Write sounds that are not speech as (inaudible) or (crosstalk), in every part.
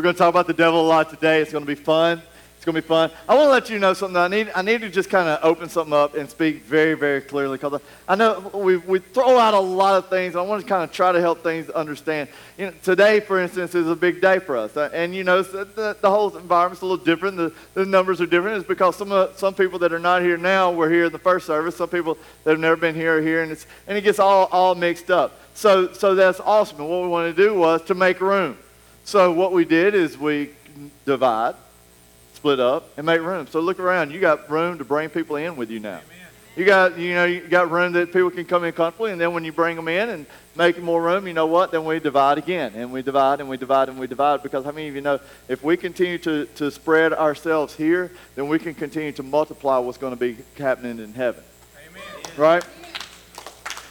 We're going to talk about the devil a lot today. It's going to be fun. It's going to be fun. I want to let you know something. I need, I need to just kind of open something up and speak very, very clearly because I know we, we throw out a lot of things. I want to kind of try to help things understand. You know, today, for instance, is a big day for us. Uh, and, you know, the, the whole environment's a little different. The, the numbers are different. It's because some, uh, some people that are not here now were here in the first service. Some people that have never been here are here. And, it's, and it gets all, all mixed up. So, so that's awesome. And what we wanted to do was to make room. So what we did is we divide split up and make room. So look around. You got room to bring people in with you now. Amen. You got, you know, you got room that people can come in comfortably, and then when you bring them in and make more room, you know what? Then we divide again, and we divide, and we divide, and we divide. Because how many of you know if we continue to, to spread ourselves here, then we can continue to multiply what's going to be happening in heaven. Amen. Right?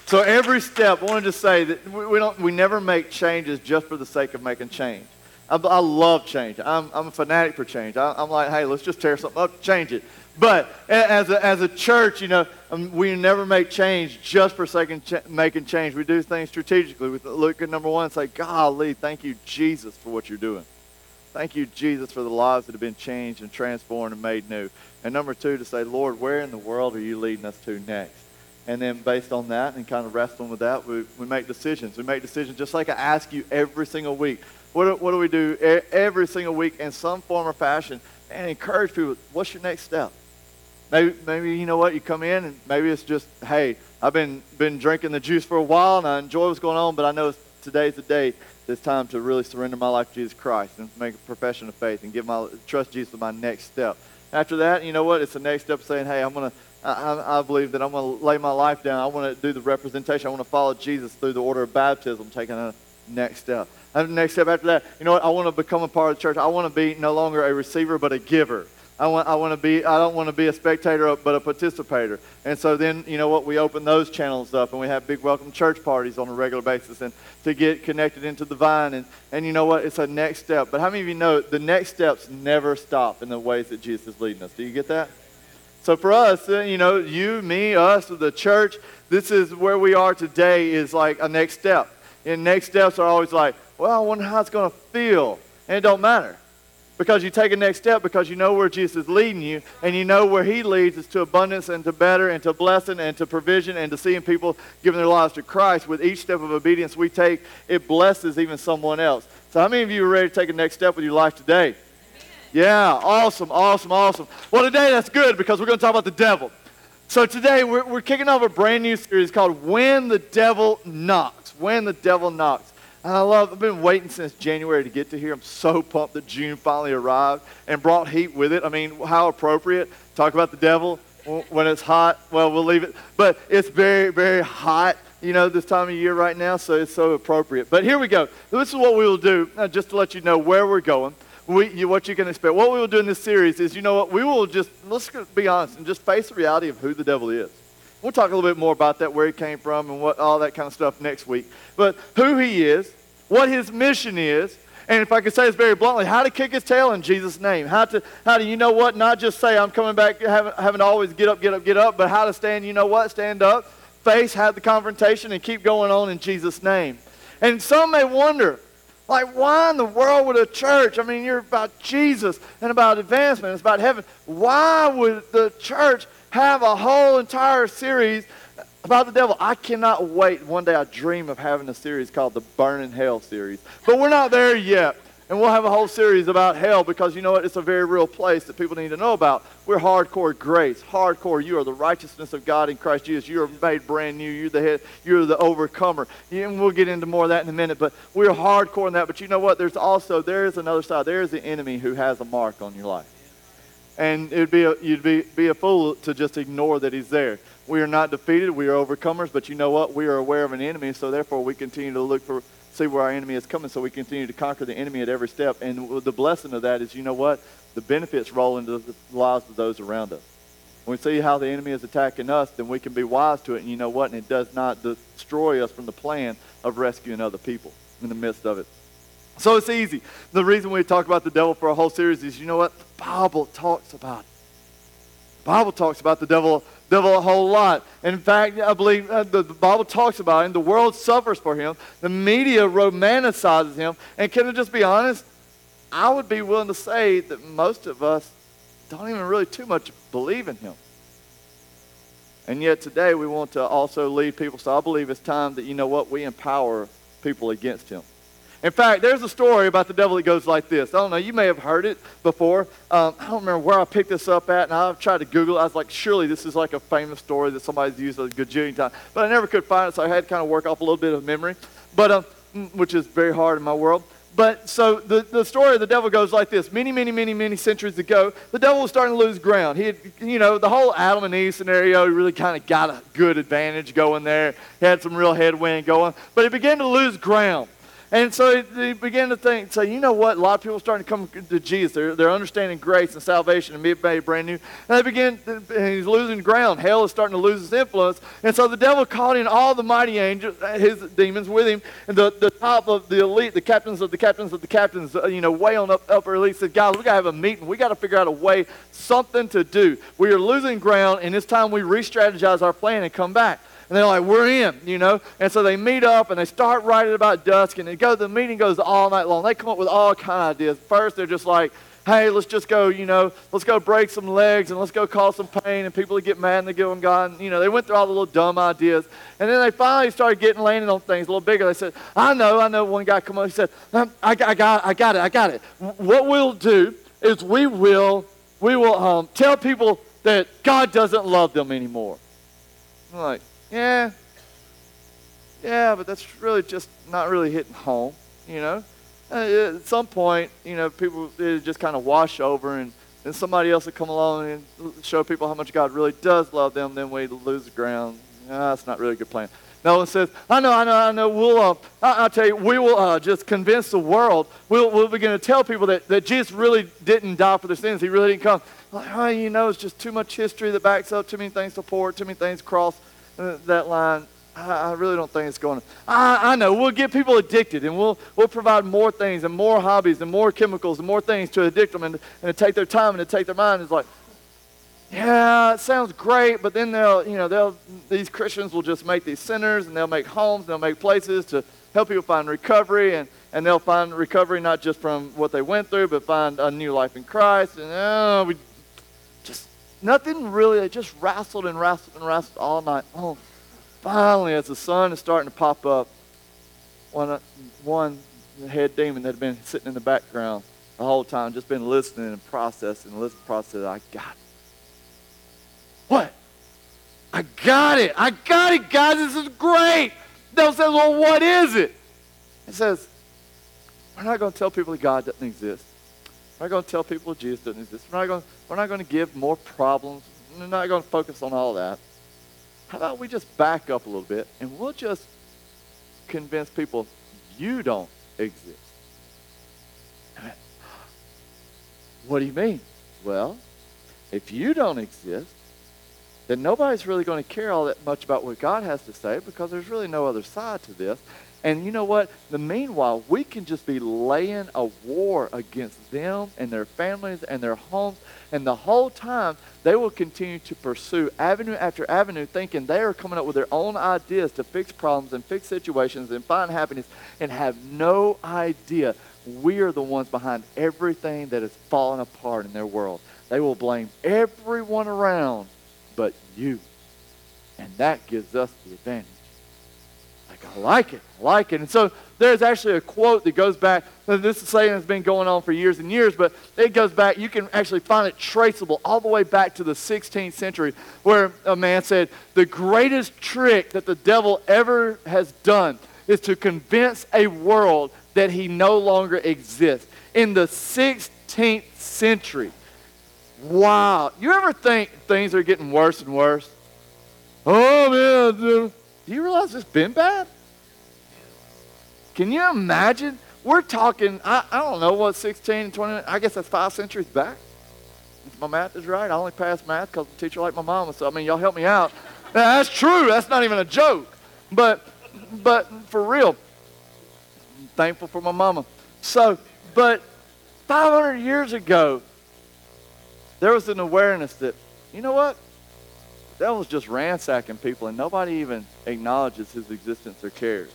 So every step, I wanted to say that we, we, don't, we never make changes just for the sake of making change. I, I love change. I'm, I'm a fanatic for change. I, am like, hey, let's just tear something up, change it. But as a, as a church, you know, um, we never make change just for sake of making change. We do things strategically. We look at number one and say, golly, thank you, Jesus, for what you're doing. Thank you, Jesus, for the lives that have been changed and transformed and made new. And number two, to say, Lord, where in the world are you leading us to next? And then based on that and kind of wrestling with that, we, we make decisions. We make decisions just like I ask you every single week. What do, what do we do every single week in some form or fashion? And encourage people, what's your next step? Maybe, maybe you know what, you come in and maybe it's just, hey, I've been, been drinking the juice for a while and I enjoy what's going on, but I know today's the day it's time to really surrender my life to Jesus Christ and make a profession of faith and give my trust Jesus as my next step. After that, you know what? It's the next step saying, hey, I'm going to, I, I, believe that I'm going to lay my life down. I want to do the representation. I want to follow Jesus through the order of baptism, taking a next step. And the next step after that, you know what? I want to become a part of the church. I want to be no longer a receiver, but a giver. I want, I want to be, I don't want to be a spectator, but a participator. And so then, you know what? We open those channels up and we have big welcome church parties on a regular basis and to get connected into the vine. And, and you know what? It's a next step. But how many of you know the next steps never stop in the ways that Jesus is leading us? Do you get that? So for us, uh, you know, you, me, us, the church, this is where we are today is like a next step. And next steps are always like, well, I wonder how it's going to feel. And it don't matter. Because you take a next step because you know where Jesus is leading you, and you know where he leads is to abundance and to better and to blessing and to provision and to seeing people giving their lives to Christ. With each step of obedience we take, it blesses even someone else. So how many of you are ready to take a next step with your life today? Yeah, awesome, awesome, awesome. Well, today that's good because we're going to talk about the devil. So today we're, we're kicking off a brand new series called When the Devil Knocks. When the Devil Knocks. And I love, I've been waiting since January to get to here. I'm so pumped that June finally arrived and brought heat with it. I mean, how appropriate. Talk about the devil when it's hot. Well, we'll leave it. But it's very, very hot, you know, this time of year right now, so it's so appropriate. But here we go. This is what we will do, uh, just to let you know where we're going. We, you, what you can expect. What we will do in this series is, you know what, we will just, let's be honest and just face the reality of who the devil is. We'll talk a little bit more about that, where he came from, and what all that kind of stuff next week. But who he is, what his mission is, and if I could say this very bluntly, how to kick his tail in Jesus' name. How to, how to, you know what, not just say, I'm coming back, having, having to always get up, get up, get up, but how to stand, you know what, stand up, face, have the confrontation, and keep going on in Jesus' name. And some may wonder, like, why in the world would a church, I mean, you're about Jesus and about advancement, it's about heaven. Why would the church have a whole entire series about the devil. I cannot wait. One day I dream of having a series called the Burning Hell series. But we're not there yet. And we'll have a whole series about hell because you know what? It's a very real place that people need to know about. We're hardcore grace. Hardcore. You are the righteousness of God in Christ Jesus. You are made brand new. You're the head. You're the overcomer. And we'll get into more of that in a minute. But we're hardcore in that. But you know what? There's also, there is another side. There is the enemy who has a mark on your life. And it'd be a, you'd be, be a fool to just ignore that he's there. We are not defeated. We are overcomers. But you know what? We are aware of an enemy. So therefore, we continue to look for, see where our enemy is coming. So we continue to conquer the enemy at every step. And the blessing of that is, you know what? The benefits roll into the lives of those around us. When we see how the enemy is attacking us, then we can be wise to it. And you know what? And it does not destroy us from the plan of rescuing other people in the midst of it. So it's easy. The reason we talk about the devil for a whole series is, you know what? The Bible talks about it. The Bible talks about the devil, devil a whole lot. In fact, I believe uh, the, the, Bible talks about him. The world suffers for him. The media romanticizes him. And can I just be honest? I would be willing to say that most of us don't even really too much believe in him. And yet today we want to also lead people. So I believe it's time that, you know what, we empower people against him. In fact, there's a story about the devil that goes like this. I don't know, you may have heard it before. Um, I don't remember where I picked this up at, and I've tried to Google it. I was like, surely this is like a famous story that somebody's used a gajillion times. But I never could find it, so I had to kind of work off a little bit of memory, but um, which is very hard in my world. But so the, the story of the devil goes like this. Many, many, many, many centuries ago, the devil was starting to lose ground. He had, you know, the whole Adam and Eve scenario, he really kind of got a good advantage going there. He had some real headwind going. But he began to lose ground. And so they began to think, say, you know what? A lot of people are starting to come to Jesus. They're, they're understanding grace and salvation and being made brand new. And they begin, and he's losing ground. Hell is starting to lose its influence. And so the devil called in all the mighty angels, his demons with him, and the, the top of the elite, the captains of the captains of the captains, uh, you know, way on up, upper elite, said, guys, we got to have a meeting. We got to figure out a way, something to do. We are losing ground, and it's time we re strategize our plan and come back and they're like, we're in, you know. And so they meet up and they start writing about dusk, and they go. The meeting goes all night long. They come up with all kind of ideas. First, they're just like, hey, let's just go, you know, let's go break some legs and let's go cause some pain, and people get mad and they give them God. And, you know, they went through all the little dumb ideas, and then they finally started getting landing on things a little bigger. They said, I know, I know. One guy come up, he said, um, I, I got, I got it, I got it. What we'll do is we will, we will um, tell people that God doesn't love them anymore. I'm like, yeah, yeah, but that's really just not really hitting home, you know. Uh, at some point, you know, people just kind of wash over, and then somebody else will come along and show people how much God really does love them. Then we lose the ground. Ah, that's not really a good plan. No one says, I know, I know, I know. We'll, uh, I, will tell you, we will uh, just convince the world. We'll, we'll begin to tell people that, that Jesus really didn't die for their sins. He really didn't come. Like, oh, you know, it's just too much history that backs up too many things to support, too many things cross that line. I, I really don't think it's going to. I, I know. We'll get people addicted and we'll, we'll provide more things and more hobbies and more chemicals and more things to addict them and, and to take their time and to take their mind. It's like, yeah, it sounds great, but then they'll, you know, they'll, these Christians will just make these centers and they'll make homes, and they'll make places to help people find recovery, and, and they'll find recovery not just from what they went through, but find a new life in Christ. And oh, we Nothing really. They just wrestled and wrestled and wrestled all night long. Finally, as the sun is starting to pop up, one, one head demon that had been sitting in the background the whole time, just been listening and processing and listening, processing. I got it. What? I got it. I got it, guys. This is great. They'll well, what is it? It says, we're not going to tell people that God doesn't exist. We're not going to tell people Jesus doesn't exist. We're not going, we're not going to give more problems. We're not going to focus on all that. How about we just back up a little bit and we'll just convince people you don't exist? What do you mean? Well, if you don't exist, then nobody's really going to care all that much about what God has to say because there's really no other side to this. And you know what? The meanwhile, we can just be laying a war against them and their families and their homes. And the whole time, they will continue to pursue avenue after avenue, thinking they are coming up with their own ideas to fix problems and fix situations and find happiness, and have no idea we are the ones behind everything that is falling apart in their world. They will blame everyone around but you. And that gives us the advantage. Like, I like it. I like it. And so there's actually a quote that goes back. This saying has been going on for years and years, but it goes back. You can actually find it traceable all the way back to the 16th century, where a man said, The greatest trick that the devil ever has done is to convince a world that he no longer exists. In the 16th century. Wow. You ever think things are getting worse and worse? Oh, man. Do you realize it's been bad? Can you imagine? We're talking, I, I don't know what, 16, 20, I guess that's five centuries back. If my math is right, I only passed math because I'm teacher liked my mama. So, I mean, y'all help me out. That's true. That's not even a joke. But, but for real, I'm thankful for my mama. So, but 500 years ago, there was an awareness that, you know what? Devil's just ransacking people and nobody even acknowledges his existence or cares.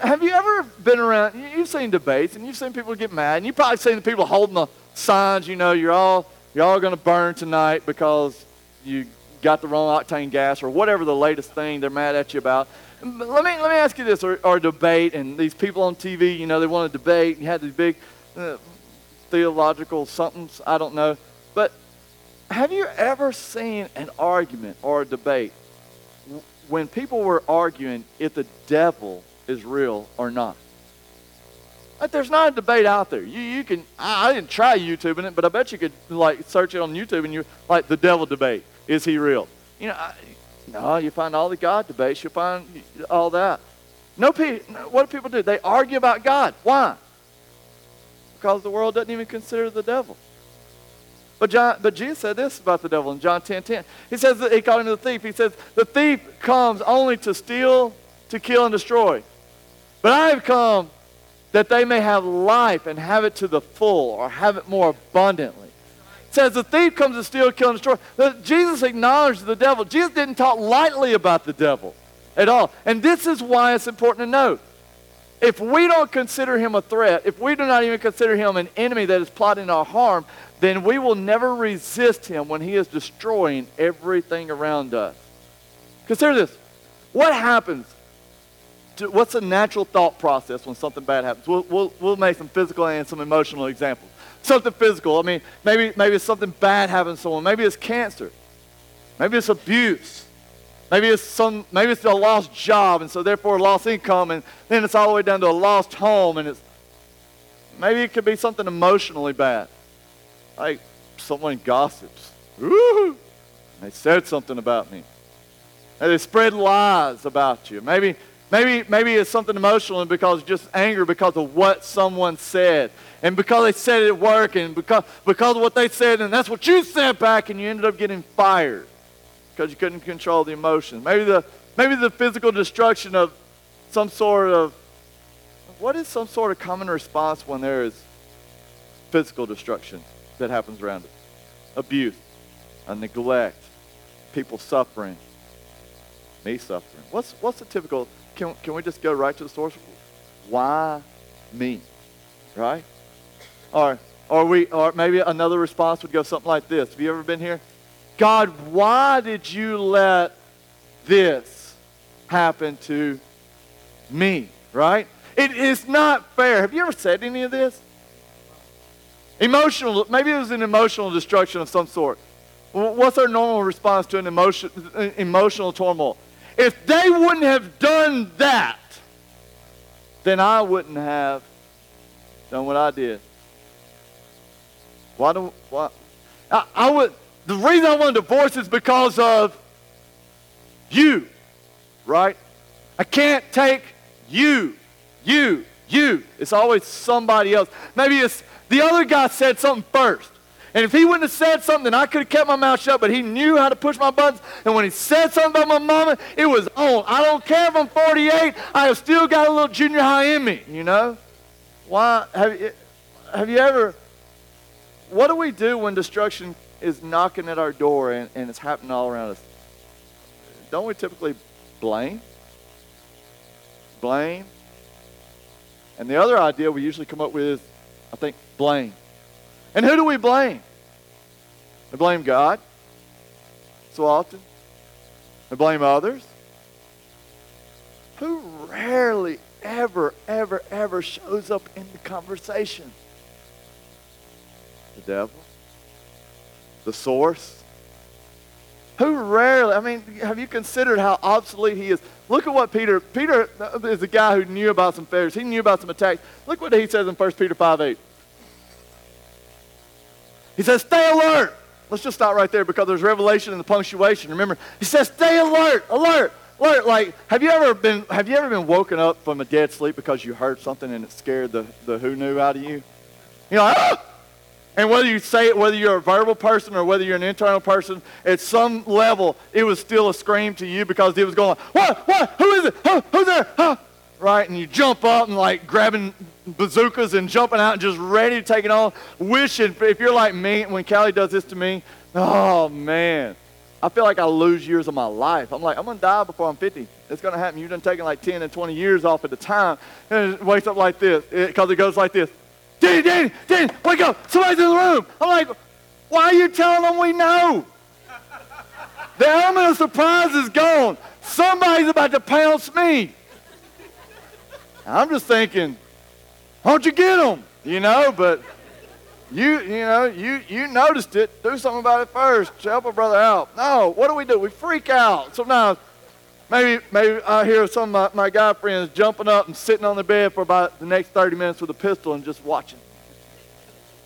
have you ever been around? you- You've seen debates and you've seen people get mad, and you've probably seen the people holding the signs. You know, you're all you're all going to burn tonight because you got the wrong octane gas or whatever the latest thing they're mad at you about. Let me let me ask you this: or, or debate, and these people on TV, you know, they want to debate. And you had these big uh, theological somethings. I don't know, have you ever seen an argument or a debate when people were arguing if the devil is real or not? Like, there's not a debate out there. You, you can, I, I didn't try YouTubing it, but I bet you could like search it on YouTube and you like the devil debate. Is he real? You know, I, no, you find all the God debates. You find all that. No, what do people do? They argue about God. Why? Because the world doesn't even consider the devil. But, John, but Jesus said this about the devil in John 10 10. He says he called him the thief. He says, The thief comes only to steal, to kill, and destroy. But I have come that they may have life and have it to the full or have it more abundantly. Says the thief comes to steal, kill, and destroy. Jesus acknowledged the devil. Jesus didn't talk lightly about the devil at all. And this is why it's important to note. If we don't consider him a threat, if we do not even consider him an enemy that is plotting our harm, then we will never resist him when he is destroying everything around us. Consider this. What happens? To, what's the natural thought process when something bad happens? We'll, we'll, we'll make some physical and some emotional examples. Something physical. I mean, maybe, maybe it's something bad happens to someone. Maybe it's cancer. Maybe it's abuse. Maybe it's some maybe it's a lost job and so therefore lost income and then it's all the way down to a lost home and it's maybe it could be something emotionally bad. Like someone gossips. Ooh, they said something about me. And they spread lies about you. Maybe maybe maybe it's something emotional and because just anger because of what someone said. And because they said it at work and because because of what they said and that's what you said back and you ended up getting fired because you couldn't control the emotion. Maybe the maybe the physical destruction of some sort of what is some sort of common response when there is physical destruction that happens around us? Abuse, a neglect, people suffering, me suffering. What's what's the typical? Can can we just go right to the source? Why me? Right? Or or we or maybe another response would go something like this. Have you ever been here? God, why did you let this happen to me? Right? It is not fair. Have you ever said any of this? Emotional, maybe it was an emotional destruction of some sort. What's our normal response to an emotion, emotional turmoil? If they wouldn't have done that, then I wouldn't have done what I did. Why do why? I, I would. The reason I want a divorce is because of you, right? I can't take you, you, you. It's always somebody else. Maybe it's the other guy said something first. And if he wouldn't have said something, I could have kept my mouth shut, but he knew how to push my buttons. And when he said something about my mama, it was on. I don't care if I'm 48, I have still got a little junior high in me, you know? Why? Have you, have you ever, what do we do when destruction is knocking at our door and, and it's happening all around us? Don't we typically blame? Blame. And the other idea we usually come up with I think, blame. And who do we blame? We blame God so often. We blame others. Who rarely, ever, ever, ever shows up in the conversation? The devil. The source. Who rarely, I mean, have you considered how obsolete he is? Look at what Peter, Peter is a guy who knew about some failures. He knew about some attacks. Look what he says in 1 Peter 5 8. He says, stay alert. Let's just stop right there because there's revelation in the punctuation. Remember, he says, stay alert, alert, alert. Like, have you ever been have you ever been woken up from a dead sleep because you heard something and it scared the, the who knew out of you? You're like, ah! And whether you say it, whether you're a verbal person or whether you're an internal person, at some level, it was still a scream to you because it was going, what, what, who is it? Who, who's there? Huh? Right? And you jump up and like grabbing bazookas and jumping out and just ready to take it on, wishing, if you're like me, when Callie does this to me, oh man, I feel like I lose years of my life. I'm like, I'm to die before I'm 50. It's to happen. You've done taking like 10 and 20 years off at a time. And it wakes up like this because it, it goes like this. Danny, Danny, Danny, wake up. Somebody's in the room. I'm like, why are you telling them we know? The element of surprise is gone. Somebody's about to pounce me. I'm just thinking, don't you get them? You know, but you, you know, you, you noticed it. Do something about it first. Help a brother out. No, what do we do? We freak out. Sometimes, maybe, maybe I hear some of my, my guy friends jumping up and sitting on the bed for about the next 30 minutes with a pistol and just watching.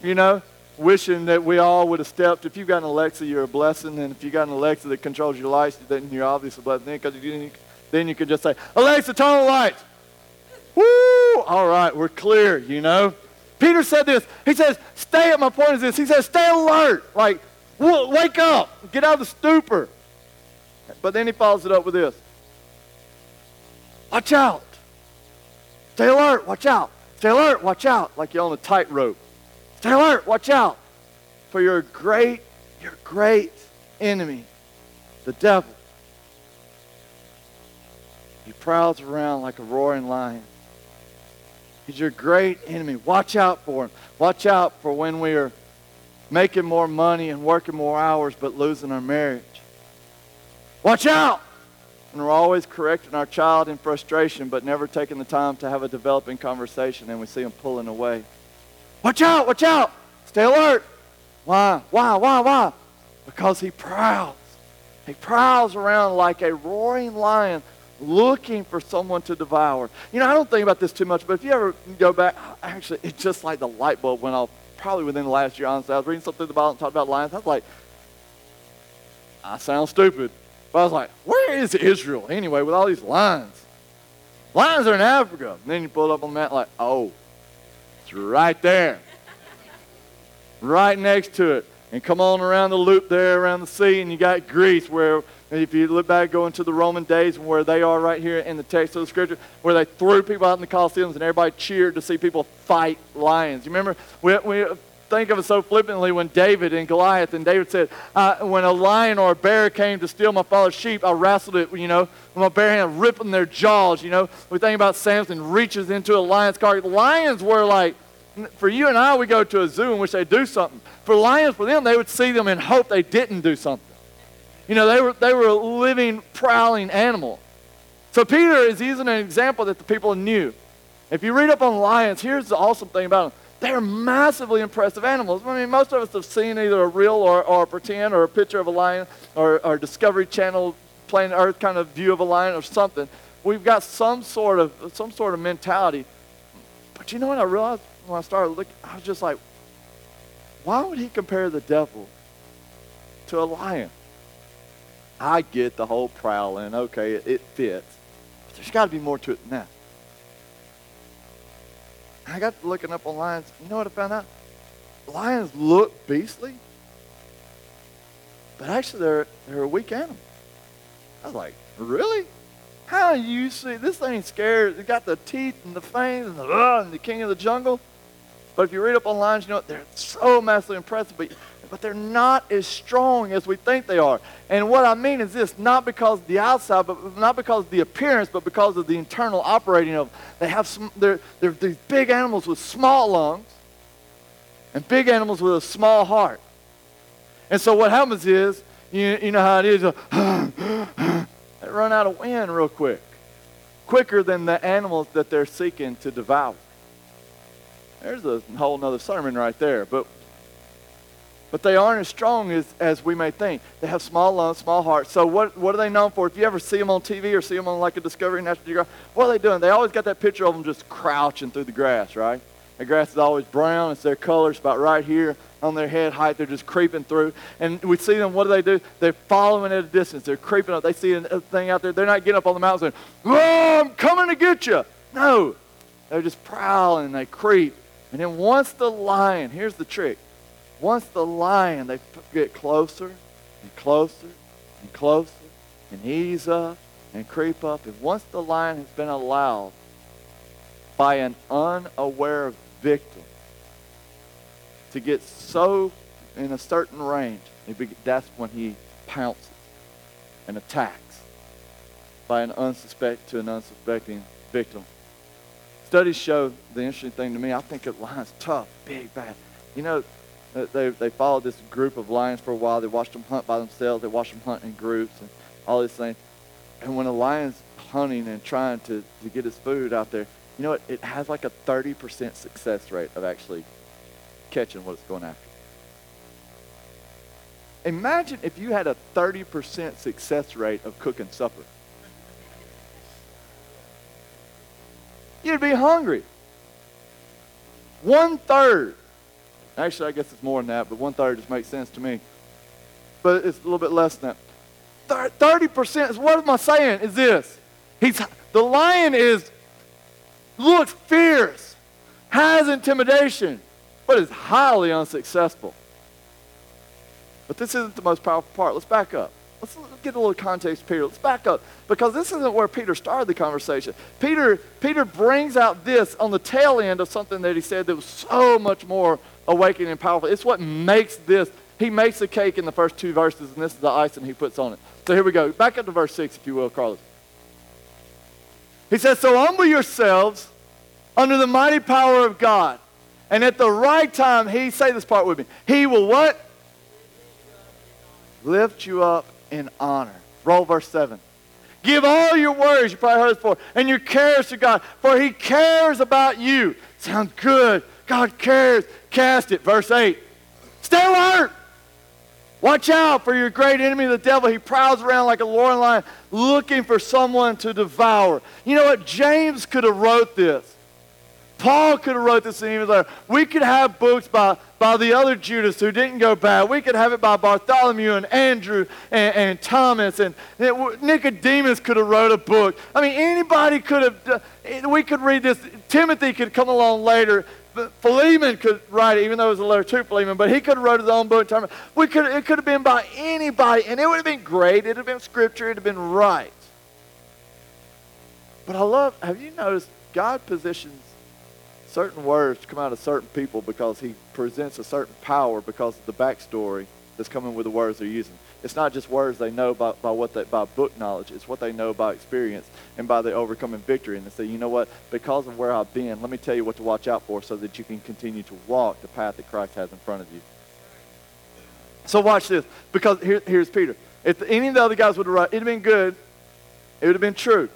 You know, wishing that we all would have stepped. If you've got an Alexa, you're a blessing. And if you've got an Alexa that controls your lights, then you're obviously a blessing. Because then, then you could just say, Alexa, turn on the lights. Woo! All right, we're clear, you know. Peter said this. He says, stay at my point is this. He says, stay alert. Like, wake up. Get out of the stupor. But then he follows it up with this. Watch out. Stay alert. Watch out. Stay alert. Watch out. Like you're on a tightrope. Stay alert. Watch out. For your great, your great enemy, the devil. He prowls around like a roaring lion He's your great enemy. Watch out for him. Watch out for when we are making more money and working more hours but losing our marriage. Watch out! And we're always correcting our child in frustration but never taking the time to have a developing conversation and we see him pulling away. Watch out! Watch out! Stay alert! Why? Why? Why? Why? Because he prowls. He prowls around like a roaring lion looking for someone to devour. You know, I don't think about this too much, but if you ever go back, actually, it's just like the light bulb went off probably within the last year. Honestly, I was reading something through the Bible and talking about lions. I was like, I sound stupid. But I was like, where is Israel anyway with all these lions? Lions are in Africa. And then you pull up on the map like, oh, it's right there. right next to it. And come on around the loop there around the sea, and you got Greece where if you look back, go into the Roman days and where they are right here in the text of the scripture, where they threw people out in the Colosseums and everybody cheered to see people fight lions. You remember, we, we think of it so flippantly when David and Goliath, and David said, when a lion or a bear came to steal my father's sheep, I wrestled it, you know, with my bare hand, ripping their jaws, you know. We think about Samson reaches into a lion's carcass. Lions were like, for you and I, we go to a zoo in which they do something. For lions, for them, they would see them and hope they didn't do something. You know, they were, they were a living, prowling animal. So Peter is using an example that the people knew. If you read up on lions, here's the awesome thing about them. They're massively impressive animals. I mean, most of us have seen either a real or, or a pretend or a picture of a lion or, or Discovery Channel planet Earth kind of view of a lion or something. We've got some sort of some sort of mentality. But you know what I realized when I started looking? I was just like, why would he compare the devil to a lion? I get the whole prowling. Okay, it, it fits. But there's got to be more to it than that. I got looking up on lions. You know what I found out? Lions look beastly, but actually they're, they're a weak animal. I was like, really? How do you see this thing scared? It got the teeth and the fangs and the uh, and the king of the jungle. But if you read up on lions, you know they're so massively impressive. But but they're not as strong as we think they are. And what I mean is this, not because the outside, but not because of the appearance, but because of the internal operating of they have some they're, they're these big animals with small lungs and big animals with a small heart. And so what happens is, you, you know how it is, they run out of wind real quick. Quicker than the animals that they're seeking to devour. There's a whole nother sermon right there. But but they aren't as strong as, as we may think. They have small lungs, small hearts. So what, what are they known for? If you ever see them on TV or see them on like a Discovery National Geographic, what are they doing? They always got that picture of them just crouching through the grass, right? The grass is always brown. It's their color. It's about right here on their head height. They're just creeping through. And we see them, what do they do? They're following at a distance. They're creeping up. They see a thing out there. They're not getting up on the mountain saying, oh, I'm coming to get you. No. They're just prowling and they creep. And then once the lion, here's the trick once the lion, they get closer and closer and closer and ease up and creep up. And once the lion has been allowed by an unaware victim to get so in a certain range, that's when he pounces. and attacks by an unsuspect to an unsuspecting victim. Studies show the interesting thing to me, I think a lion's tough, big, bad. You know, uh, they, they followed this group of lions for a while. They watched them hunt by themselves. They watched them hunt in groups and all these things. And when a lion's hunting and trying to, to get his food out there, you know what? It has like a 30% success rate of actually catching what it's going after. Imagine if you had a 30% success rate of cooking supper. You'd be hungry. One third. Actually, I guess it's more than that, but one third just makes sense to me. But it's a little bit less than that. 30% is what am I saying? Is this. He's the lion is looks fierce, has intimidation, but is highly unsuccessful. But this isn't the most powerful part. Let's back up. Let's get a little context, Peter. Let's back up because this isn't where Peter started the conversation. Peter, Peter brings out this on the tail end of something that he said that was so much more awakening and powerful. It's what makes this. He makes the cake in the first two verses, and this is the icing he puts on it. So here we go. Back up to verse 6, if you will, Carlos. He says, So humble yourselves under the mighty power of God. And at the right time, he, say this part with me, he will what? Lift you up in honor. Roll verse 7. Give all your worries, you probably heard this before, and your cares to God, for he cares about you. Sounds good. God cares. Cast it. Verse 8. Stay alert. Watch out for your great enemy, the devil. He prowls around like a roaring lion looking for someone to devour. You know what? James could have wrote this. Paul could have wrote this in his letter. We could have books by, by the other Judas who didn't go bad. We could have it by Bartholomew and Andrew and, and Thomas. And Nicodemus could have wrote a book. I mean, anybody could have, we could read this. Timothy could come along later. Philemon could write it, even though it was a letter to Philemon, but he could have wrote his own book. We could, it could have been by anybody, and it would have been great. It would have been scripture. It would have been right. But I love, have you noticed God positions certain words come out of certain people because he presents a certain power because of the backstory that's coming with the words they're using. It's not just words they know by, by what they, by book knowledge. It's what they know by experience and by the overcoming victory. And they say, you know what? Because of where I've been, let me tell you what to watch out for so that you can continue to walk the path that Christ has in front of you. So watch this. Because here, here's Peter. If any of the other guys would have written, it'd have been good. It would have been true.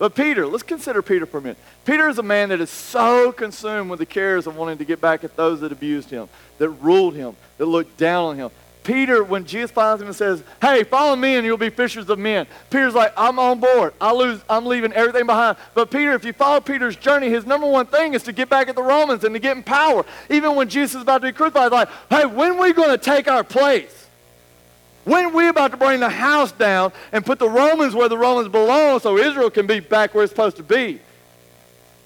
But Peter, let's consider Peter for a minute. Peter is a man that is so consumed with the cares of wanting to get back at those that abused him, that ruled him, that looked down on him. Peter, when Jesus finds him and says, Hey, follow me and you'll be fishers of men. Peter's like, I'm on board. I lose, I'm leaving everything behind. But Peter, if you follow Peter's journey, his number one thing is to get back at the Romans and to get in power. Even when Jesus is about to be crucified, like, hey, when are we going to take our place? When are we about to bring the house down and put the Romans where the Romans belong so Israel can be back where it's supposed to be?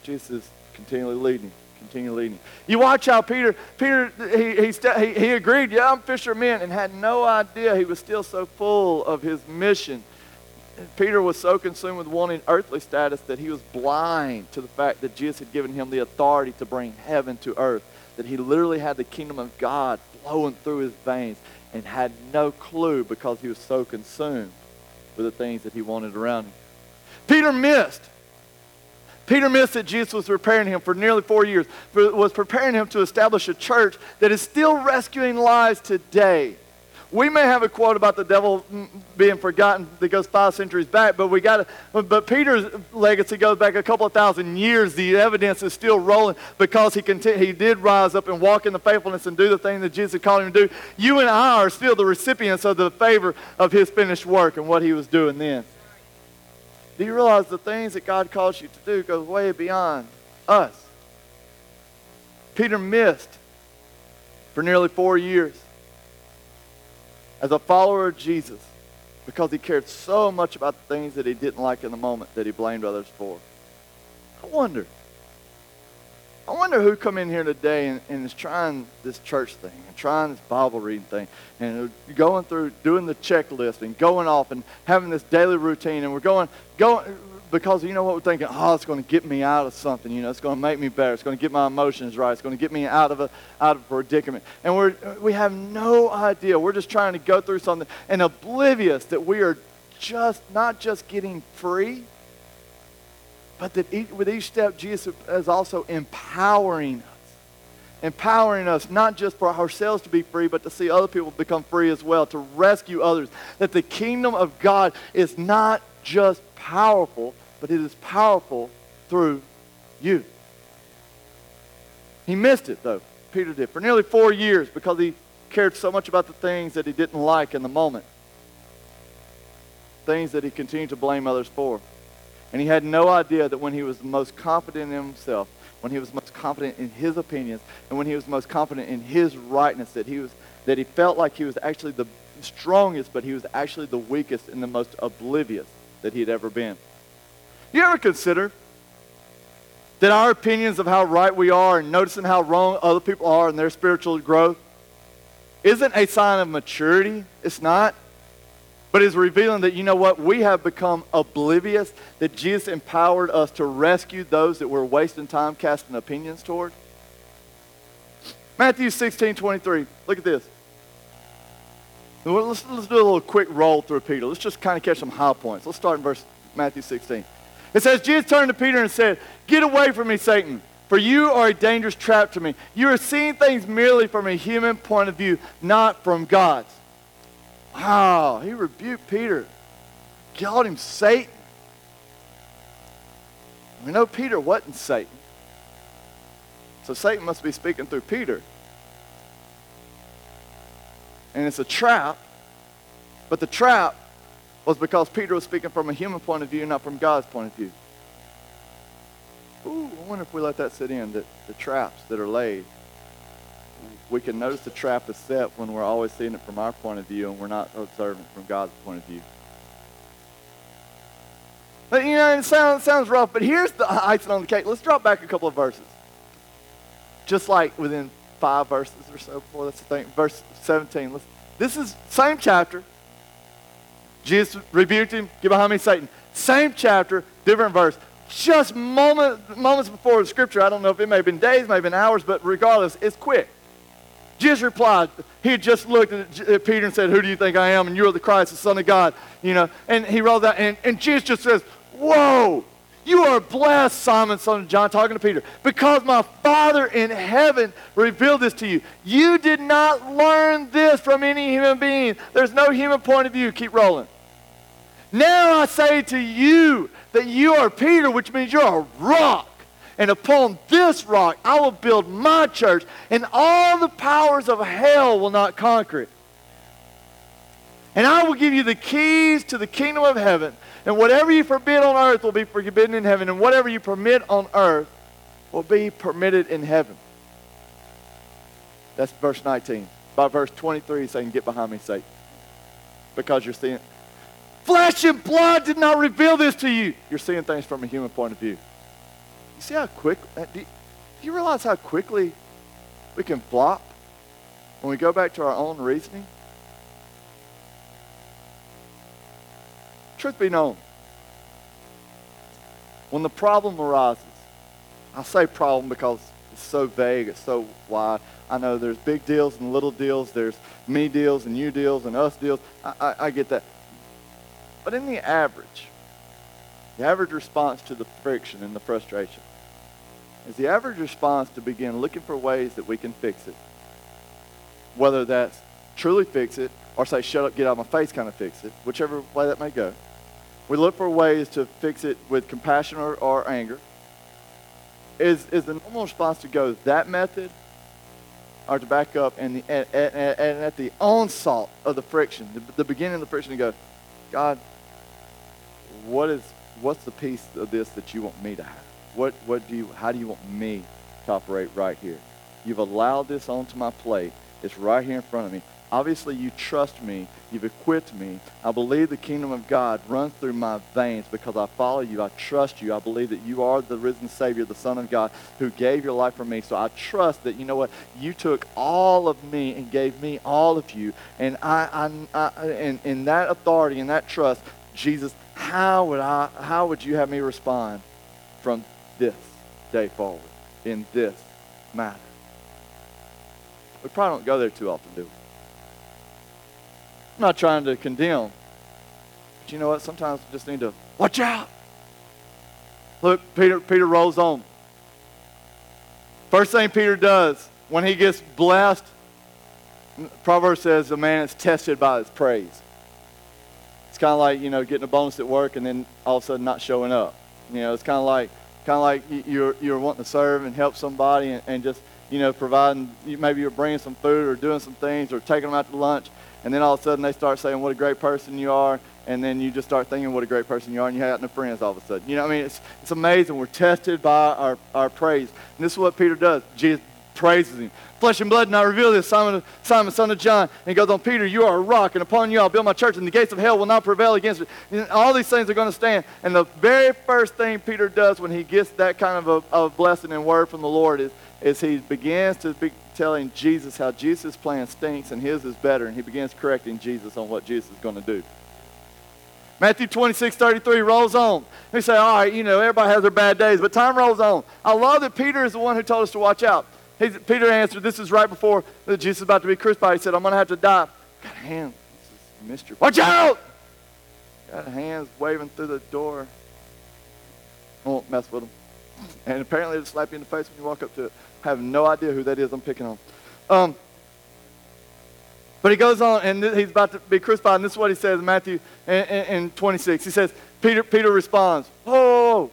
Jesus is continually leading, continually leading. You watch how Peter, Peter, he, he, he, he agreed, yeah, I'm fisherman, and had no idea he was still so full of his mission. Peter was so consumed with wanting earthly status that he was blind to the fact that Jesus had given him the authority to bring heaven to earth, that he literally had the kingdom of God flowing through his veins and had no clue because he was so consumed with the things that he wanted around him. Peter missed. Peter missed that Jesus was preparing him for nearly four years, was preparing him to establish a church that is still rescuing lives today. We may have a quote about the devil being forgotten that goes five centuries back, but we got But Peter's legacy goes back a couple of thousand years. The evidence is still rolling because he he did rise up and walk in the faithfulness and do the thing that Jesus called him to do. You and I are still the recipients of the favor of his finished work and what he was doing then. Do you realize the things that God calls you to do go way beyond us? Peter missed for nearly four years as a follower of Jesus because he cared so much about the things that he didn't like in the moment that he blamed others for. I wonder. I wonder who come in here today and, and is trying this church thing and trying this Bible reading thing and going through doing the checklist and going off and having this daily routine and we're going going because you know what we're thinking, oh, it's going to get me out of something. You know, it's going to make me better. It's going to get my emotions right. It's going to get me out of a out of a predicament. And we're we have no idea. We're just trying to go through something and oblivious that we are just not just getting free, but that each, with each step, Jesus is also empowering us. Empowering us not just for ourselves to be free, but to see other people become free as well, to rescue others. That the kingdom of God is not just powerful, but it is powerful through you. He missed it, though. Peter did. For nearly four years because he cared so much about the things that he didn't like in the moment. Things that he continued to blame others for. And he had no idea that when he was most confident in himself, when he was most confident in his opinions, and when he was most confident in his rightness, that he was that he felt like he was actually the strongest, but he was actually the weakest and the most oblivious that he had ever been. You ever consider that our opinions of how right we are and noticing how wrong other people are in their spiritual growth isn't a sign of maturity? It's not. But it's revealing that, you know what, we have become oblivious, that Jesus empowered us to rescue those that we're wasting time casting opinions toward. Matthew 16, 23. Look at this. Let's, let's do a little quick roll through Peter. Let's just kind of catch some high points. Let's start in verse Matthew 16. It says, Jesus turned to Peter and said, Get away from me, Satan, for you are a dangerous trap to me. You are seeing things merely from a human point of view, not from God's. Wow, he rebuked Peter, called him Satan. We know Peter wasn't Satan. So Satan must be speaking through Peter. And it's a trap, but the trap was because Peter was speaking from a human point of view, not from God's point of view. Ooh, I wonder if we let that sit in, that the traps that are laid we can notice the trap is set when we're always seeing it from our point of view and we're not observant from God's point of view. But you know, it sounds, sounds rough, but here's the icing on the cake. Let's drop back a couple of verses. Just like within five verses or so before that's the thing. Verse 17. Let's, this is same chapter. Jesus rebuked him, get behind me, Satan. Same chapter, different verse. Just moment, moments before the scripture, I don't know if it may have been days, may have been hours, but regardless, it's quick. Jesus replied, he just looked at Peter and said, Who do you think I am? And you are the Christ, the Son of God. You know, and he rolled out, and, and Jesus just says, Whoa, you are blessed, Simon, son of John, talking to Peter, because my Father in heaven revealed this to you. You did not learn this from any human being. There's no human point of view. Keep rolling. Now I say to you that you are Peter, which means you're a rock and upon this rock I will build my church, and all the powers of hell will not conquer it. And I will give you the keys to the kingdom of heaven. And whatever you forbid on earth will be forbidden in heaven, and whatever you permit on earth will be permitted in heaven. That's verse 19. By verse 23, he's saying, Get behind me, Satan. Because you're seeing. Flesh and blood did not reveal this to you. You're seeing things from a human point of view You see how quick, uh, do you, do you realize how quickly we can flop when we go back to our own reasoning? Truth be known, when the problem arises, I say problem because it's so vague, it's so wide. I know there's big deals and little deals, there's me deals and you deals and us deals. I, I, I get that. But in the average, the average response to the friction and the frustration is the average response to begin looking for ways that we can fix it. Whether that's truly fix it or say, shut up, get out of my face kind of fix it, whichever way that may go. We look for ways to fix it with compassion or, or anger. Is, is the normal response to go that method or to back up and, the, and, and, and at the onslaught of the friction, the, the beginning of the friction, to go, God, what is, what's the piece of this that you want me to have? What, what do you, how do you want me to operate right here? You've allowed this onto my plate. It's right here in front of me. Obviously, you trust me. You've equipped me. I believe the kingdom of God runs through my veins because I follow you. I trust you. I believe that you are the risen Savior, the Son of God, who gave your life for me. So I trust that, you know what? You took all of me and gave me all of you. And I, I, I in, in that authority and that trust, Jesus, how would, I, how would you have me respond from this day forward in this matter. We probably don't go there too often, do we? I'm not trying to condemn But you know what? Sometimes we just need to watch out. Look, Peter, Peter rolls on. First thing Peter does when he gets blessed, Proverbs says a man is tested by his praise. It's kind of like, you know, getting a bonus at work and then all of a sudden not showing up. You know, it's kind of like, kind of like you're, you're wanting to serve and help somebody and, and just, you know, providing, maybe you're bringing some food or doing some things or taking them out to lunch. And then all of a sudden they start saying what a great person you are. And then you just start thinking what a great person you are and you have no friends all of a sudden. You know, I mean, it's, it's amazing. We're tested by our, our praise. And this is what Peter does. Jesus praises him. Flesh and blood and I reveal this, Simon, Simon, son of John. And he goes on, Peter, you are a rock, and upon you I'll build my church, and the gates of hell will not prevail against it. And all these things are going to stand. And the very first thing Peter does when he gets that kind of a, blessing and word from the Lord is, is he begins to be telling Jesus how Jesus' plan stinks and his is better, and he begins correcting Jesus on what Jesus is going to do. Matthew 26, 33 rolls on. They say, all right, you know, everybody has their bad days, but time rolls on. I love that Peter is the one who told us to watch out. He, Peter answered, this is right before Jesus is about to be crucified. He said, I'm going to have to die. Got hands. This is mystery. Watch out! Got hands waving through the door. I won't mess with them. And apparently it'll slap you in the face when you walk up to it. I have no idea who that is I'm picking on. Um, but he goes on, and he's about to be crucified, and this is what he says in Matthew in, in, in 26. He says, Peter, Peter responds, Oh,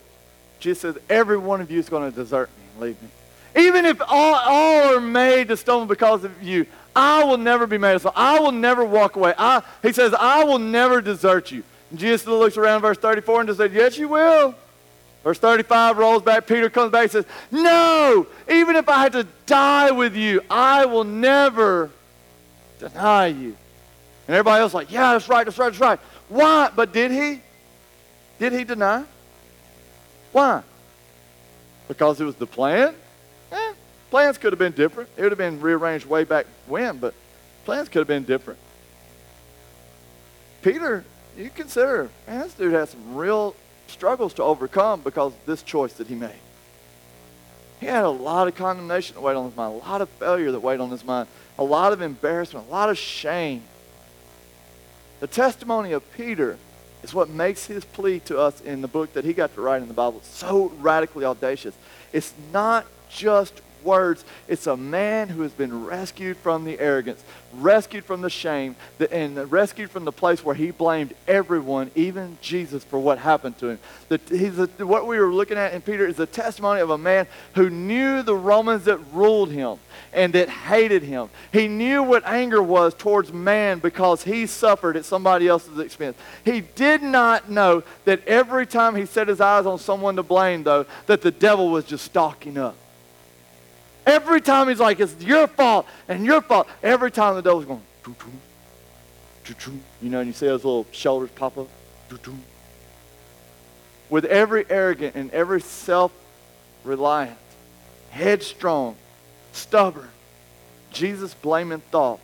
Jesus says, every one of you is going to desert me and leave me. Even if all, all are made to stumble because of you, I will never be made so. I will never walk away. I, he says, I will never desert you. And Jesus looks around verse 34 and just says, Yes, you will. Verse 35 rolls back. Peter comes back and says, No, even if I had to die with you, I will never deny you. And everybody else is like, Yeah, that's right, that's right, that's right. Why? But did he? Did he deny? Why? Because it was the plan? Eh, plans could have been different. It would have been rearranged way back when, but plans could have been different. Peter, you consider, man, this dude has some real struggles to overcome because of this choice that he made. He had a lot of condemnation that weighed on his mind, a lot of failure that weighed on his mind, a lot of embarrassment, a lot of shame. The testimony of Peter is what makes his plea to us in the book that he got to write in the Bible so radically audacious. It's not just words. It's a man who has been rescued from the arrogance, rescued from the shame, and rescued from the place where he blamed everyone, even Jesus, for what happened to him. The, he's a, what we were looking at in Peter is the testimony of a man who knew the Romans that ruled him and that hated him. He knew what anger was towards man because he suffered at somebody else's expense. He did not know that every time he set his eyes on someone to blame, though, that the devil was just stalking up. Every time he's like, it's your fault and your fault. Every time the devil's going, doo -doo, you know, and you see those little shoulders pop up. Doo -doo. With every arrogant and every self-reliant, headstrong, stubborn, Jesus blaming thought,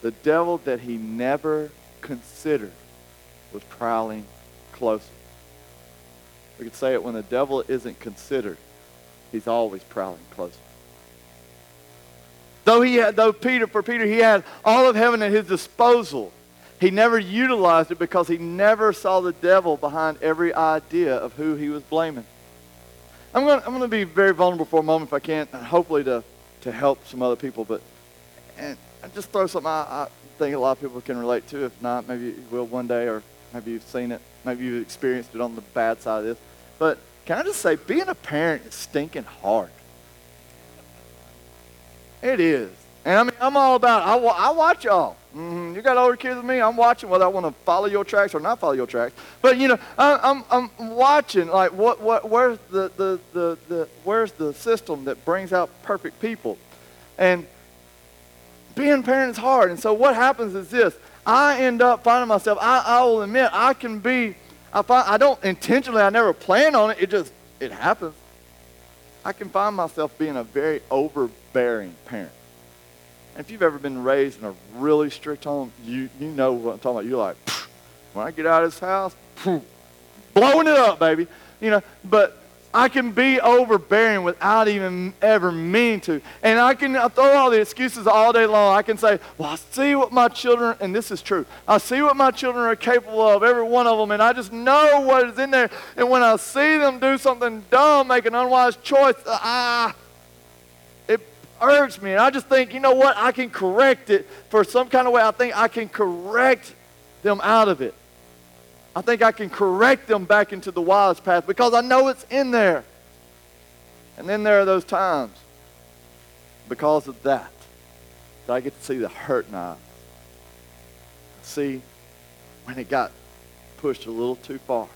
the devil that he never considered was prowling closer. We could say it when the devil isn't considered, he's always prowling closer. Though he had, though Peter, for Peter, he had all of heaven at his disposal. He never utilized it because he never saw the devil behind every idea of who he was blaming. I'm going, I'm to be very vulnerable for a moment if I can, and hopefully to, to help some other people. But and I just throw something I, I think a lot of people can relate to. If not, maybe you will one day, or maybe you've seen it. Maybe you've experienced it on the bad side of this. But can I just say, being a parent is stinking hard. It is. And I mean, I'm all about I, I watch y'all. Mm-hmm. You got older kids than me. I'm watching whether I want to follow your tracks or not follow your tracks. But you know, I, am I'm, I'm watching like what what where's the, the the the where's the system that brings out perfect people, and being a parent is hard. And so what happens is this: I end up finding myself. I, I will admit I can be. I find I don't intentionally. I never plan on it. It just it happens. I can find myself being a very overbearing parent. And if you've ever been raised in a really strict home, you, you know what I'm talking about. You're like, when I get out of this house, blowing it up, baby. You know, but I can be overbearing without even ever meaning to. And I can throw all the excuses all day long. I can say, well, I see what my children, and this is true, I see what my children are capable of, every one of them, and I just know what is in there. And when I see them do something dumb, make an unwise choice, ah, it irks me. And I just think, you know what, I can correct it for some kind of way. I think I can correct them out of it. I think I can correct them back into the wise path because I know it's in there. And then there are those times, because of that, that I get to see the hurt in eyes. See when it got pushed a little too far.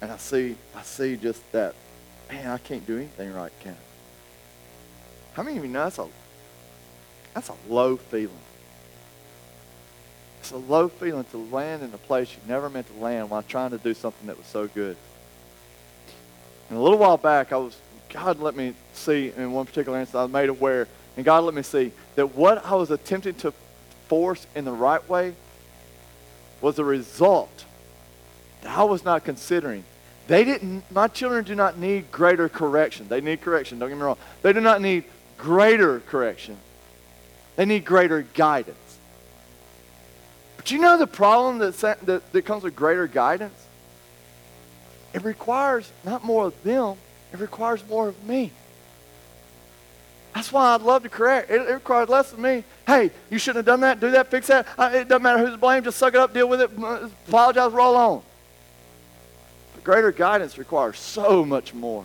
And I see, I see just that, man, I can't do anything right, can I? How many of you know that's a, that's a low feeling? It's a low feeling to land in a place you never meant to land while trying to do something that was so good. And a little while back, I was, God let me see in one particular instance, I was made aware, and God let me see that what I was attempting to force in the right way was a result that I was not considering. They didn't, my children do not need greater correction. They need correction, don't get me wrong. They do not need greater correction. They need greater guidance. But you know the problem that, that, that comes with greater guidance? It requires not more of them, it requires more of me. That's why I'd love to correct. It, it requires less of me. Hey, you shouldn't have done that, do that, fix that. It doesn't matter who's to blame, just suck it up, deal with it, apologize, roll on. But greater guidance requires so much more.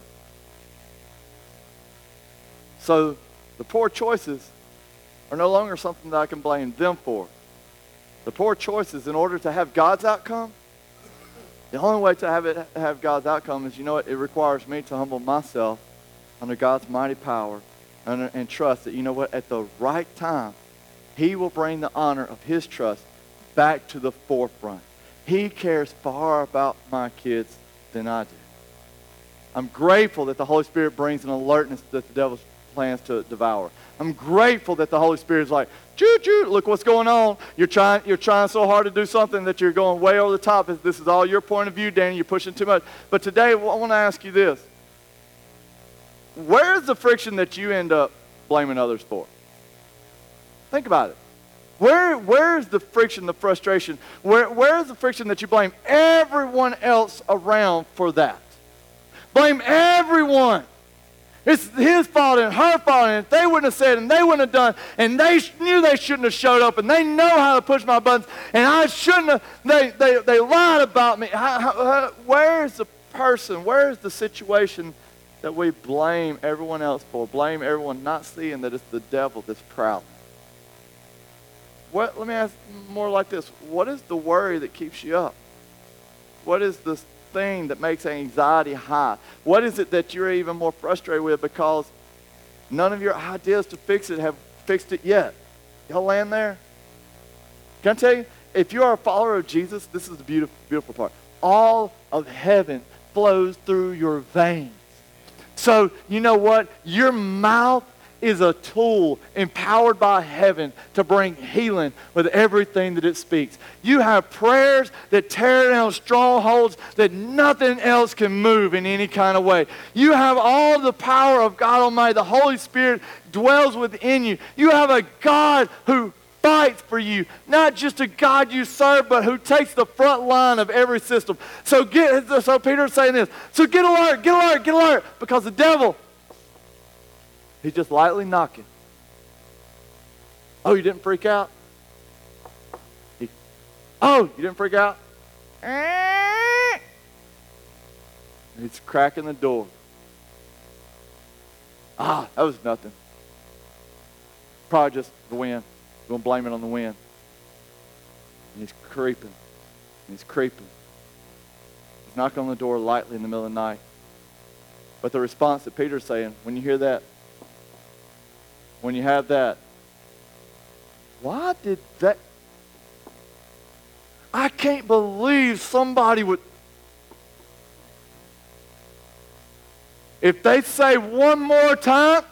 So the poor choices are no longer something that I can blame them for. The poor choices, in order to have God's outcome, the only way to have it have God's outcome is, you know what? It requires me to humble myself under God's mighty power and, and trust that, you know what? At the right time, He will bring the honor of His trust back to the forefront. He cares far about my kids than I do. I'm grateful that the Holy Spirit brings an alertness that the devil plans to devour. I'm grateful that the Holy Spirit is like, choo choo, look what's going on. You're trying, you're trying so hard to do something that you're going way over the top. This is all your point of view, Danny. You're pushing too much. But today, I want to ask you this. Where is the friction that you end up blaming others for? Think about it. Where, where is the friction, the frustration? Where, where is the friction that you blame everyone else around for that? Blame everyone. It's his fault and her fault, and if they wouldn't have said and they wouldn't have done, and they knew they shouldn't have showed up, and they know how to push my buttons, and I shouldn't have, they, they, they lied about me. How, how, where's the person, where's the situation that we blame everyone else for? Blame everyone not seeing that it's the devil that's prowling. What, let me ask more like this. What is the worry that keeps you up? What is the thing that makes anxiety high? What is it that you're even more frustrated with because none of your ideas to fix it have fixed it yet? Y'all land there? Can I tell you, if you are a follower of Jesus, this is the beautiful, beautiful part. All of heaven flows through your veins. So, you know what? Your mouth is a tool empowered by heaven to bring healing with everything that it speaks. You have prayers that tear down strongholds that nothing else can move in any kind of way. You have all the power of God Almighty. The Holy Spirit dwells within you. You have a God who fights for you, not just a God you serve, but who takes the front line of every system. So get so Peter's saying this. So get alert, get alert, get alert, because the devil He's just lightly knocking. Oh, you didn't freak out? He, oh, you didn't freak out? He's cracking the door. Ah, that was nothing. Probably just the wind. We're going to blame it on the wind. And he's creeping. And he's creeping. He's knocking on the door lightly in the middle of the night. But the response that Peter's saying, when you hear that, when you have that. Why did that? I can't believe somebody would. If they say one more time,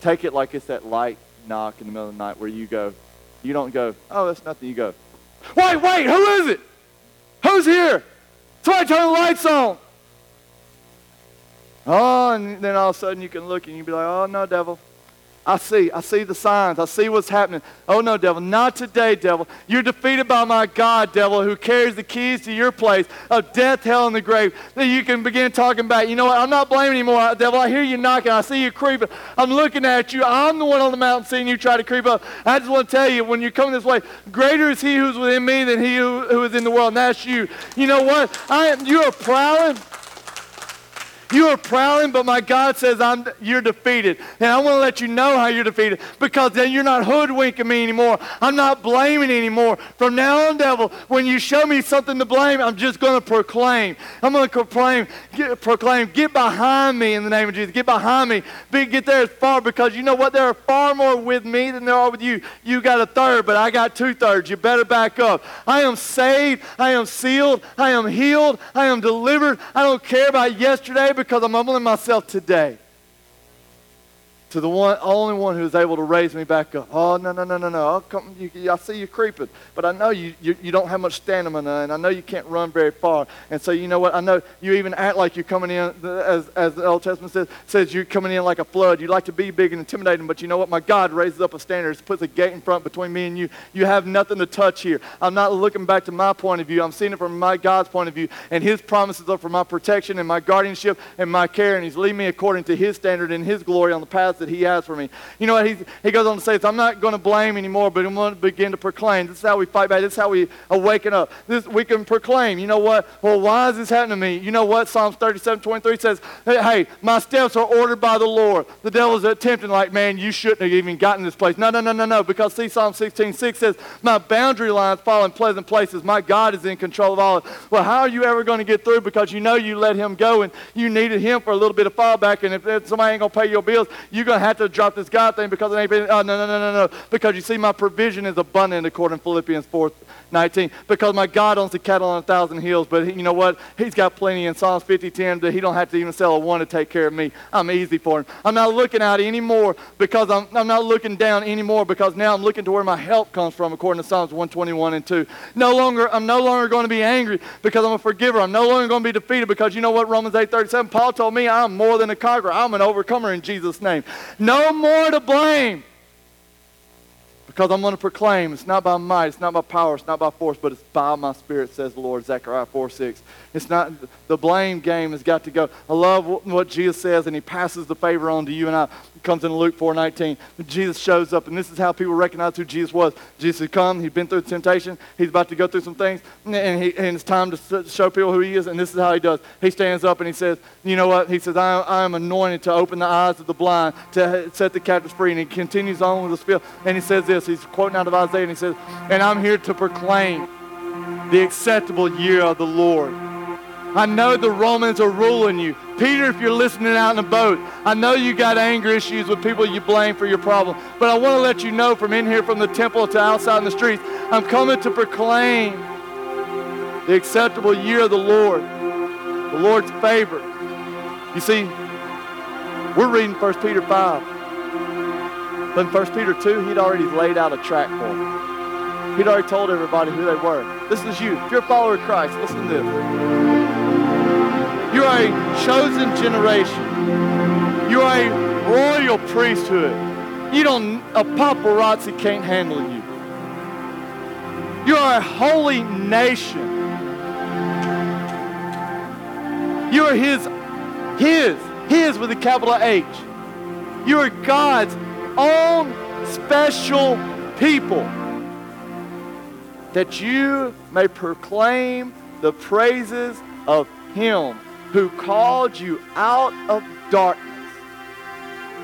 take it like it's that light knock in the middle of the night where you go, you don't go, oh, that's nothing. You go, wait, wait, who is it? Who's here? Somebody turn the lights on. Oh, and then all of a sudden you can look and you be like, oh, no, devil. I see. I see the signs. I see what's happening. Oh, no, devil. Not today, devil. You're defeated by my God, devil, who carries the keys to your place of death, hell, and the grave. That you can begin talking about. You know what? I'm not blaming anymore, devil. I hear you knocking. I see you creeping. I'm looking at you. I'm the one on the mountain seeing you try to creep up. I just want to tell you, when you're coming this way, greater is he who's within me than he who, who is in the world. And that's you. You know what? I am, you are prowling. You are prowling, but my God says I'm, you're defeated. And I want to let you know how you're defeated because then you're not hoodwinking me anymore. I'm not blaming anymore. From now on, devil, when you show me something to blame, I'm just going to proclaim. I'm going to proclaim, get, proclaim, get behind me in the name of Jesus. Get behind me. Be, get there as far because you know what? There are far more with me than there are with you. You got a third, but I got two thirds. You better back up. I am saved. I am sealed. I am healed. I am delivered. I don't care about yesterday because I'm humbling myself today to the one, only one who is able to raise me back up. Oh, no, no, no, no, no. I'll come, you, I see you creeping, but I know you, you, you don't have much stamina, and I know you can't run very far. And so, you know what? I know you even act like you're coming in, as, as the Old Testament says, says you're coming in like a flood. You like to be big and intimidating, but you know what? My God raises up a standard, puts a gate in front between me and you. You have nothing to touch here. I'm not looking back to my point of view. I'm seeing it from my God's point of view, and His promises are for my protection and my guardianship and my care, and He's leading me according to His standard and His glory on the paths that he has for me. You know what? He, he goes on to say, I'm not going to blame anymore, but I'm going to begin to proclaim. This is how we fight back. This is how we awaken up. This, we can proclaim. You know what? Well, why is this happening to me? You know what? Psalms 37, 23 says, hey, hey my steps are ordered by the Lord. The devil's attempting, like, man, you shouldn't have even gotten this place. No, no, no, no, no. Because see, Psalm 16, 6 says, my boundary lines fall in pleasant places. My God is in control of all. Well, how are you ever going to get through? Because you know you let him go and you needed him for a little bit of fallback. And if, if somebody ain't going to pay your bills, you're going to have to drop this God thing because it ain't been, oh, no, no, no, no, no. Because you see, my provision is abundant according to Philippians 4 19. Because my God owns the cattle on a thousand hills, but he, you know what? He's got plenty in Psalms 50 10 that he don't have to even sell a one to take care of me. I'm easy for him. I'm not looking out anymore because I'm, I'm not looking down anymore because now I'm looking to where my help comes from according to Psalms 121 and 2. No longer, I'm no longer going to be angry because I'm a forgiver. I'm no longer going to be defeated because you know what? Romans 8 37, Paul told me I'm more than a conqueror. I'm an overcomer in Jesus' name. No more to blame. Because I'm going to proclaim it's not by might, it's not by power, it's not by force, but it's by my spirit, says the Lord, Zechariah 4 6. It's not, the blame game has got to go. I love what Jesus says, and he passes the favor on to you and I. Comes in Luke 4 19. Jesus shows up, and this is how people recognize who Jesus was. Jesus had come, he'd been through temptation, he's about to go through some things, and, he, and it's time to show people who he is, and this is how he does. He stands up and he says, You know what? He says, I, I am anointed to open the eyes of the blind, to set the captives free. And he continues on with the spiel, and he says this. He's quoting out of Isaiah, and he says, And I'm here to proclaim the acceptable year of the Lord. I know the Romans are ruling you. Peter, if you're listening out in a boat, I know you got anger issues with people you blame for your problem. But I want to let you know from in here, from the temple to outside in the streets, I'm coming to proclaim the acceptable year of the Lord, the Lord's favor. You see, we're reading 1 Peter 5. But in 1 Peter 2, he'd already laid out a track for them. He'd already told everybody who they were. This is you. If you're a follower of Christ, listen to this. You are a chosen generation. You are a royal priesthood. You don't, a paparazzi can't handle you. You are a holy nation. You are his, his, his with a capital H. You are God's own special people that you may proclaim the praises of him who called you out of darkness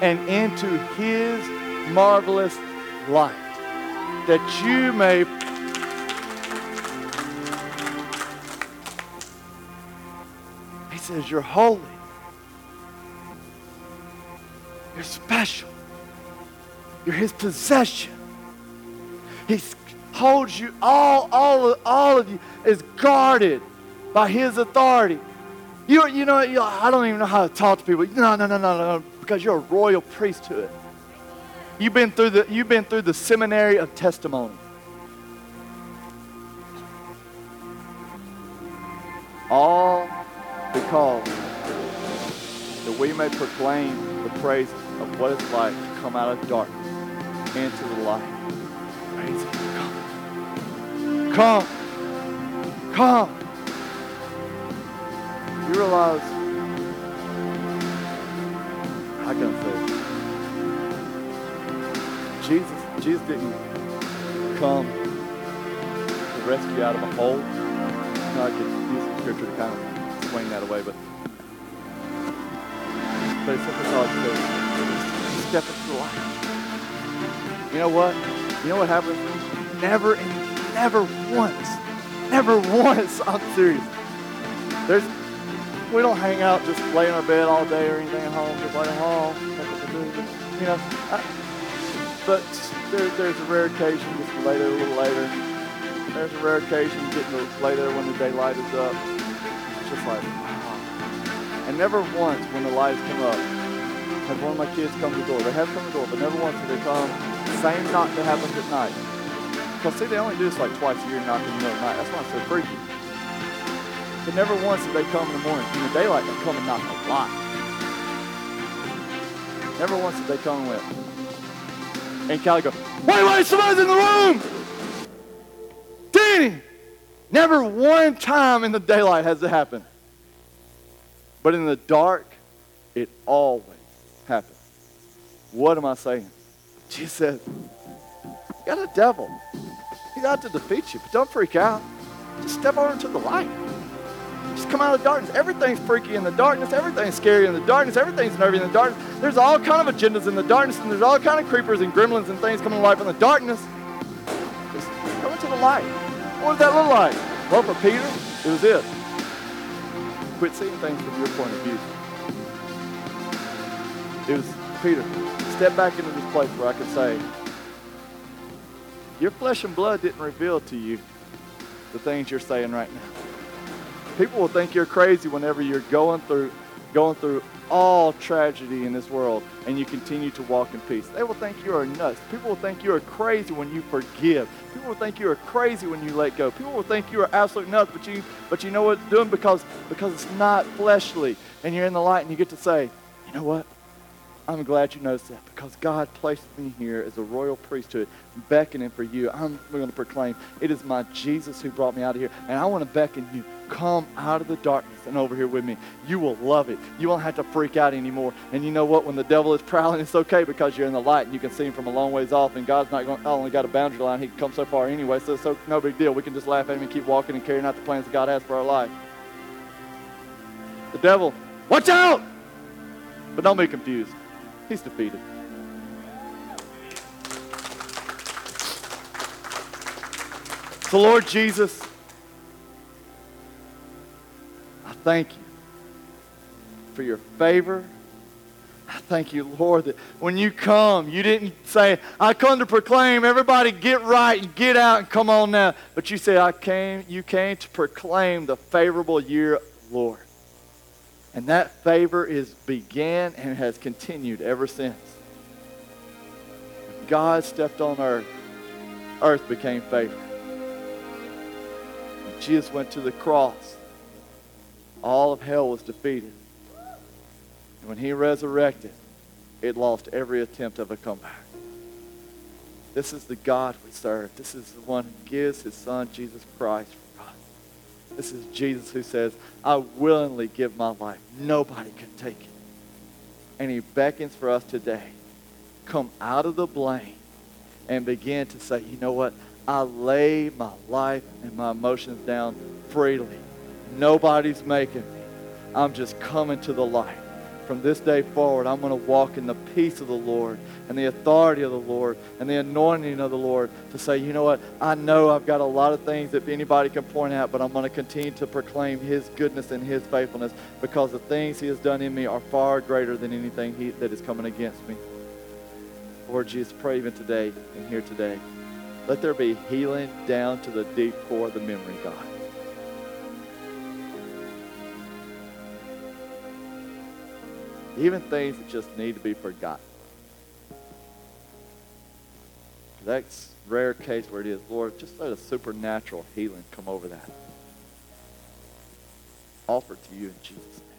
and into his marvelous light, that you may He says, You're holy. You're special. You're his possession. He holds you, all, all, all of you is guarded by his authority. You, you know, you, I don't even know how to talk to people. No, no, no, no, no, because you're a royal priesthood. You've been through the, you've been through the seminary of testimony. All because that we may proclaim the praise of what it's like to come out of darkness into the light. Come. Come. Come. You realize, I can say? Jesus, Jesus didn't come to rescue you out of a hole. No, I could use the scripture to kind of swing that away, but but it's simply called to step into the light. You know what? You know what happens? Never, and never once, never once. (laughs) I'm serious. There's, we don't hang out just lay in our bed all day or anything at home, just like, oh, you know. I, but there, there's a rare occasion just lay there a little later. There's a rare occasion getting to lay there when the daylight is up. It's just like, and never once when the lights come up has one of my kids come to the door. They have come to the door, but never once have they come. Same knock that happens at night. Because see, they only do this like twice a year, knock in the middle of the night. That's why it's so freaky. But never once did they come in the morning. In the daylight, they come and knock a lot. Never once did they come and went. And Callie go, wait, wait, somebody's in the room! Danny! Never one time in the daylight has it happened. But in the dark, it always happens. What am I saying? Jesus says, You got a devil. He's out to defeat you, but don't freak out. Just step over into the light. Just come out of the darkness. Everything's freaky in the darkness. Everything's scary in the darkness. Everything's nervy in the darkness. There's all kind of agendas in the darkness, and there's all kind of creepers and gremlins and things coming to life in the darkness. Just come into the light. What does that look like? Well, for Peter, it was this. Quit seeing things from your point of view. It was, Peter, step back into this place where I can say, your flesh and blood didn't reveal to you the things you're saying right now. People will think you're crazy whenever you're going through going through all tragedy in this world and you continue to walk in peace. They will think you are nuts. People will think you are crazy when you forgive. People will think you are crazy when you let go. People will think you are absolute nuts, but you but you know what doing because because it's not fleshly and you're in the light and you get to say, you know what? I'm glad you noticed that because God placed me here as a royal priesthood, beckoning for you. I'm going to proclaim it is my Jesus who brought me out of here, and I want to beckon you. Come out of the darkness and over here with me. You will love it. You won't have to freak out anymore. And you know what? When the devil is (laughs) prowling, it's okay because you're in the light and you can see him from a long ways off. And God's not going. Only got a boundary line. He can come so far anyway. So, so no big deal. We can just laugh at him and keep walking and carrying out the plans that God has for our life. The devil, watch out! But don't be confused. He's defeated. So, Lord Jesus, I thank you for your favor. I thank you, Lord, that when you come, you didn't say, I come to proclaim, everybody get right and get out and come on now. But you said, I came, you came to proclaim the favorable year, Lord. And that favor is began and has continued ever since. God stepped on earth, earth became favor. When Jesus went to the cross, all of hell was defeated. And when he resurrected, it lost every attempt of a comeback. This is the God we serve. This is the one who gives his son, Jesus Christ, this is Jesus who says, I willingly give my life. Nobody can take it. And he beckons for us today. Come out of the blame and begin to say, you know what? I lay my life and my emotions down freely. Nobody's making me. I'm just coming to the light from this day forward, I'm going to walk in the peace of the Lord and the authority of the Lord and the anointing of the Lord to say, you know what? I know I've got a lot of things that anybody can point out, but I'm going to continue to proclaim His goodness and His faithfulness because the things He has done in me are far greater than anything he, that is coming against me. Lord Jesus, pray even today and here today. Let there be healing down to the deep core of the memory, God. Even things that just need to be forgotten. That's rare case where it is, Lord, just let a supernatural healing come over that. offer to you in Jesus' name.